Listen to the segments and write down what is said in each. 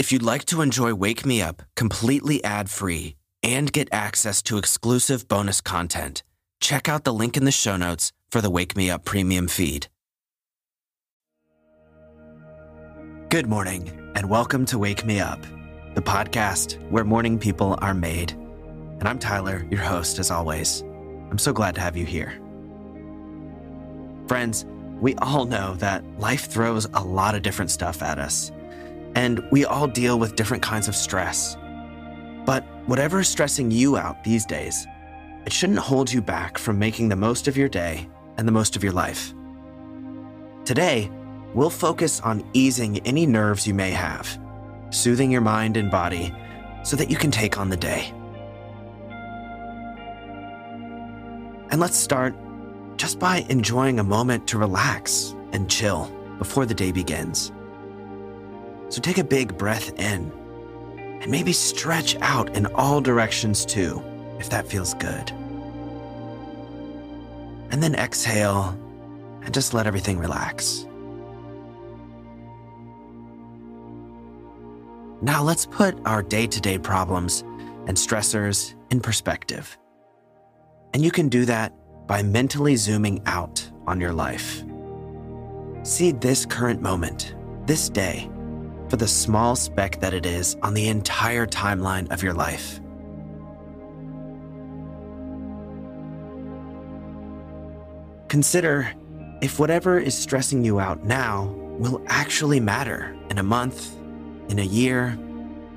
If you'd like to enjoy Wake Me Up completely ad free and get access to exclusive bonus content, check out the link in the show notes for the Wake Me Up premium feed. Good morning, and welcome to Wake Me Up, the podcast where morning people are made. And I'm Tyler, your host, as always. I'm so glad to have you here. Friends, we all know that life throws a lot of different stuff at us, and we all deal with different kinds of stress. But whatever is stressing you out these days, it shouldn't hold you back from making the most of your day and the most of your life. Today, we'll focus on easing any nerves you may have, soothing your mind and body so that you can take on the day. And let's start just by enjoying a moment to relax and chill before the day begins. So take a big breath in and maybe stretch out in all directions too, if that feels good. And then exhale and just let everything relax. Now let's put our day to day problems and stressors in perspective. And you can do that by mentally zooming out on your life. See this current moment, this day, for the small speck that it is on the entire timeline of your life. Consider if whatever is stressing you out now will actually matter in a month, in a year,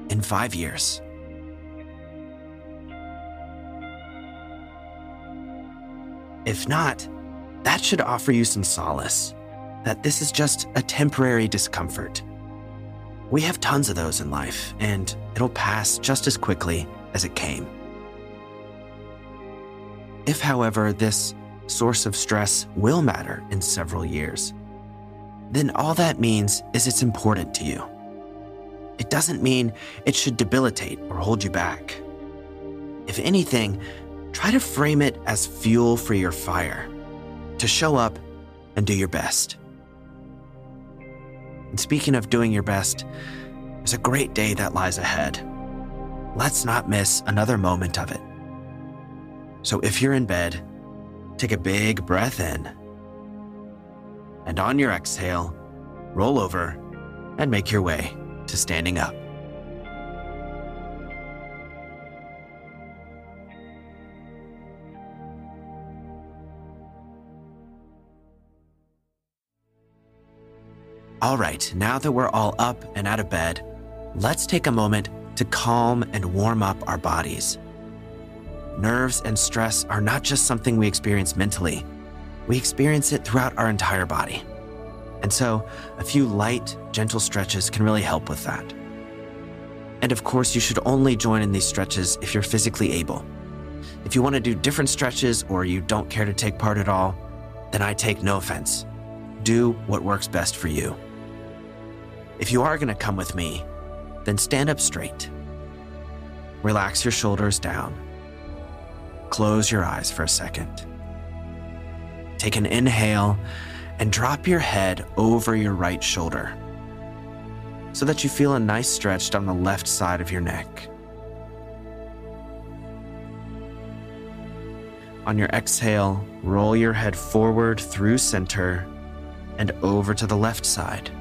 in five years. If not, that should offer you some solace that this is just a temporary discomfort. We have tons of those in life, and it'll pass just as quickly as it came. If, however, this source of stress will matter in several years, then all that means is it's important to you. It doesn't mean it should debilitate or hold you back. If anything, try to frame it as fuel for your fire, to show up and do your best. And speaking of doing your best, there's a great day that lies ahead. Let's not miss another moment of it. So if you're in bed, take a big breath in. And on your exhale, roll over and make your way to standing up. All right, now that we're all up and out of bed, let's take a moment to calm and warm up our bodies. Nerves and stress are not just something we experience mentally, we experience it throughout our entire body. And so, a few light, gentle stretches can really help with that. And of course, you should only join in these stretches if you're physically able. If you want to do different stretches or you don't care to take part at all, then I take no offense. Do what works best for you. If you are going to come with me, then stand up straight. Relax your shoulders down. Close your eyes for a second. Take an inhale and drop your head over your right shoulder so that you feel a nice stretch down the left side of your neck. On your exhale, roll your head forward through center and over to the left side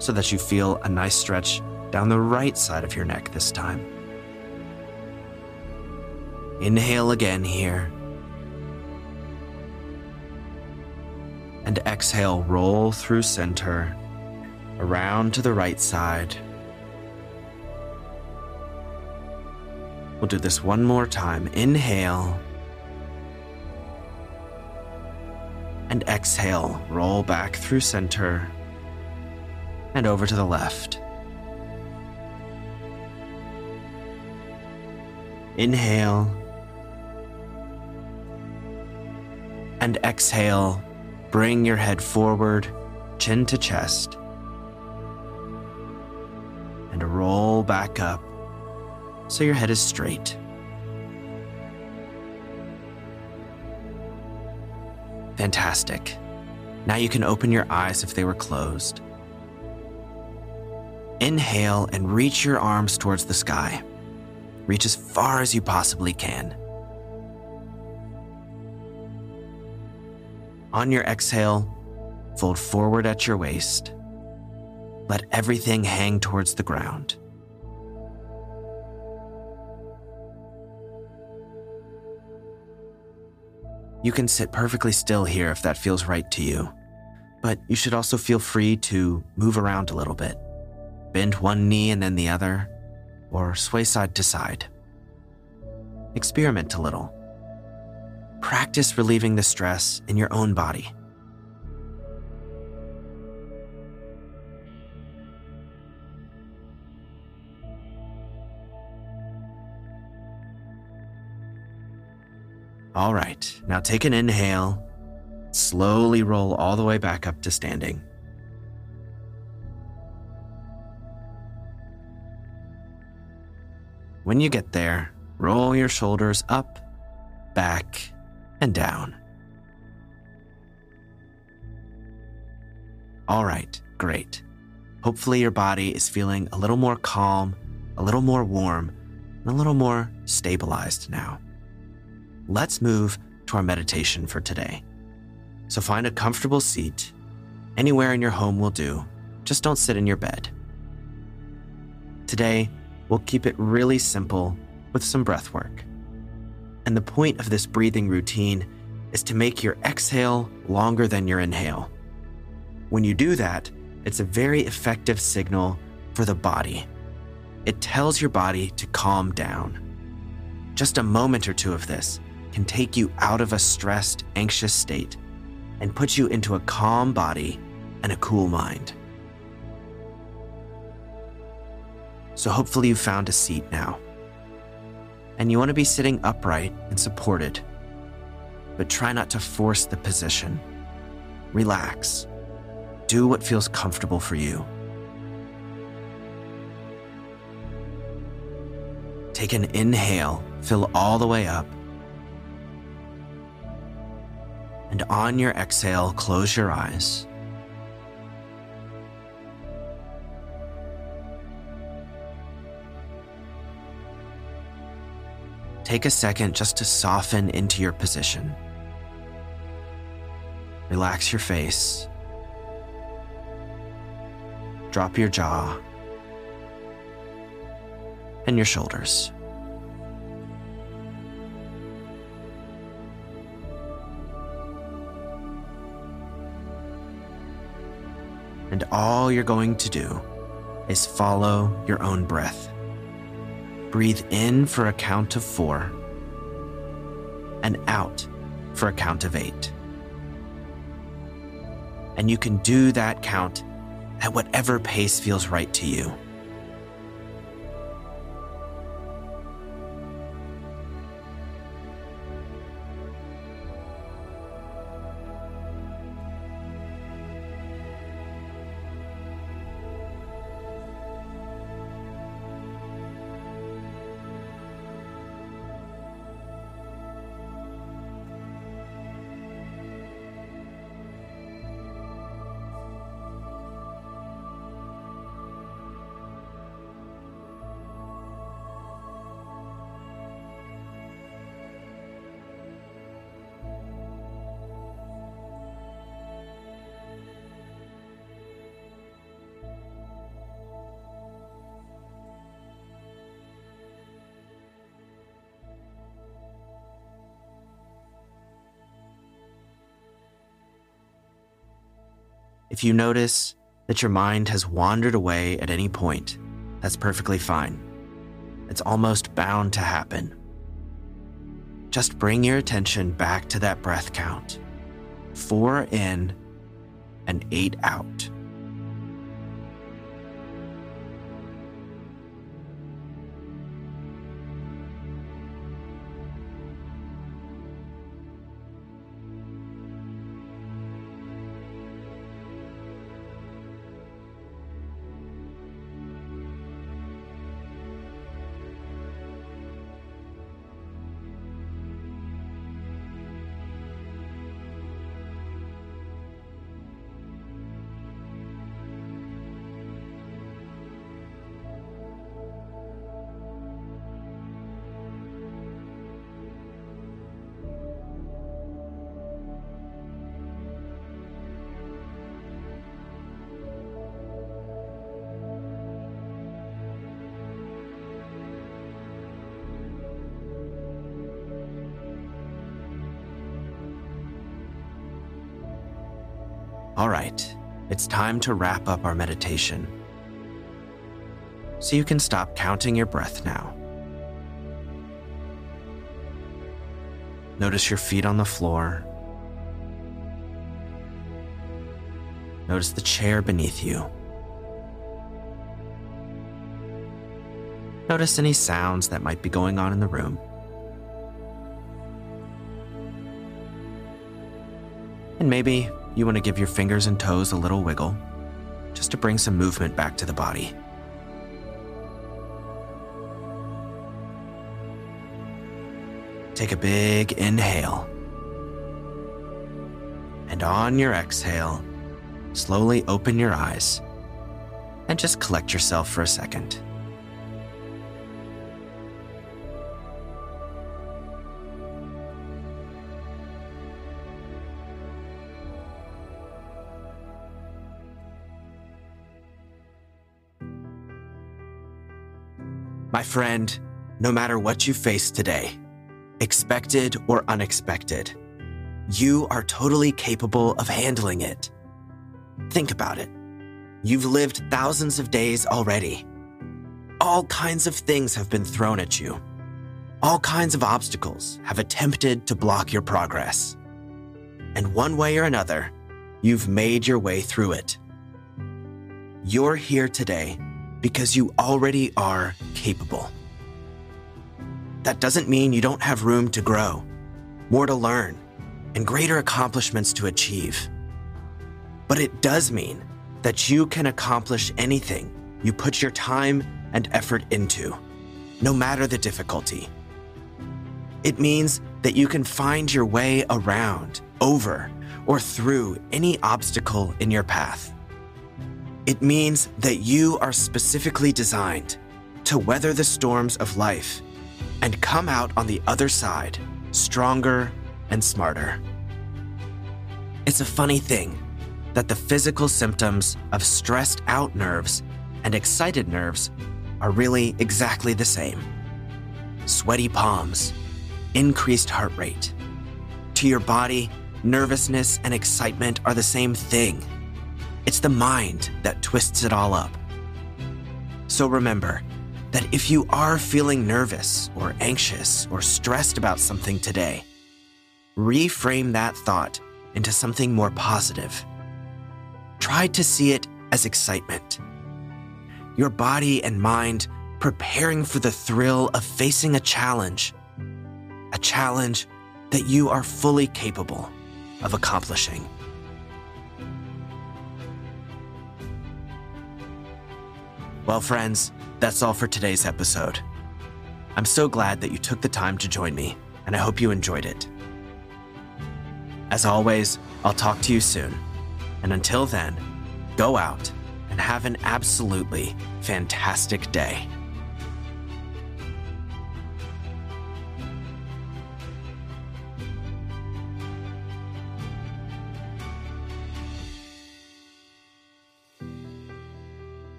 so that you feel a nice stretch down the right side of your neck this time. Inhale again here. And exhale, roll through center, around to the right side. We'll do this one more time. Inhale. And exhale, roll back through center and over to the left. Inhale. And exhale, bring your head forward, chin to chest. And roll back up so your head is straight. Fantastic. Now you can open your eyes if they were closed. Inhale and reach your arms towards the sky. Reach as far as you possibly can. On your exhale, fold forward at your waist. Let everything hang towards the ground. You can sit perfectly still here if that feels right to you, but you should also feel free to move around a little bit. Bend one knee and then the other, or sway side to side. Experiment a little. Practice relieving the stress in your own body. All right, now take an inhale. Slowly roll all the way back up to standing. When you get there, roll your shoulders up, back, and down. All right, great. Hopefully, your body is feeling a little more calm, a little more warm, and a little more stabilized now. Let's move to our meditation for today. So, find a comfortable seat. Anywhere in your home will do. Just don't sit in your bed. Today, We'll keep it really simple with some breath work. And the point of this breathing routine is to make your exhale longer than your inhale. When you do that, it's a very effective signal for the body. It tells your body to calm down. Just a moment or two of this can take you out of a stressed, anxious state and put you into a calm body and a cool mind. So hopefully you found a seat now. And you want to be sitting upright and supported, but try not to force the position. Relax. Do what feels comfortable for you. Take an inhale, fill all the way up. And on your exhale, close your eyes. Take a second just to soften into your position. Relax your face. Drop your jaw and your shoulders. And all you're going to do is follow your own breath. Breathe in for a count of four and out for a count of eight. And you can do that count at whatever pace feels right to you. If you notice that your mind has wandered away at any point, that's perfectly fine. It's almost bound to happen. Just bring your attention back to that breath count four in and eight out. All right, it's time to wrap up our meditation. So you can stop counting your breath now. Notice your feet on the floor. Notice the chair beneath you. Notice any sounds that might be going on in the room. And maybe you want to give your fingers and toes a little wiggle just to bring some movement back to the body. Take a big inhale. And on your exhale, slowly open your eyes and just collect yourself for a second. My friend, no matter what you face today, expected or unexpected, you are totally capable of handling it. Think about it. You've lived thousands of days already. All kinds of things have been thrown at you. All kinds of obstacles have attempted to block your progress. And one way or another, you've made your way through it. You're here today because you already are capable. That doesn't mean you don't have room to grow, more to learn, and greater accomplishments to achieve. But it does mean that you can accomplish anything you put your time and effort into, no matter the difficulty. It means that you can find your way around, over, or through any obstacle in your path. It means that you are specifically designed to weather the storms of life and come out on the other side stronger and smarter. It's a funny thing that the physical symptoms of stressed out nerves and excited nerves are really exactly the same sweaty palms, increased heart rate. To your body, nervousness and excitement are the same thing. It's the mind that twists it all up. So remember that if you are feeling nervous or anxious or stressed about something today, reframe that thought into something more positive. Try to see it as excitement. Your body and mind preparing for the thrill of facing a challenge, a challenge that you are fully capable of accomplishing. Well, friends, that's all for today's episode. I'm so glad that you took the time to join me, and I hope you enjoyed it. As always, I'll talk to you soon. And until then, go out and have an absolutely fantastic day.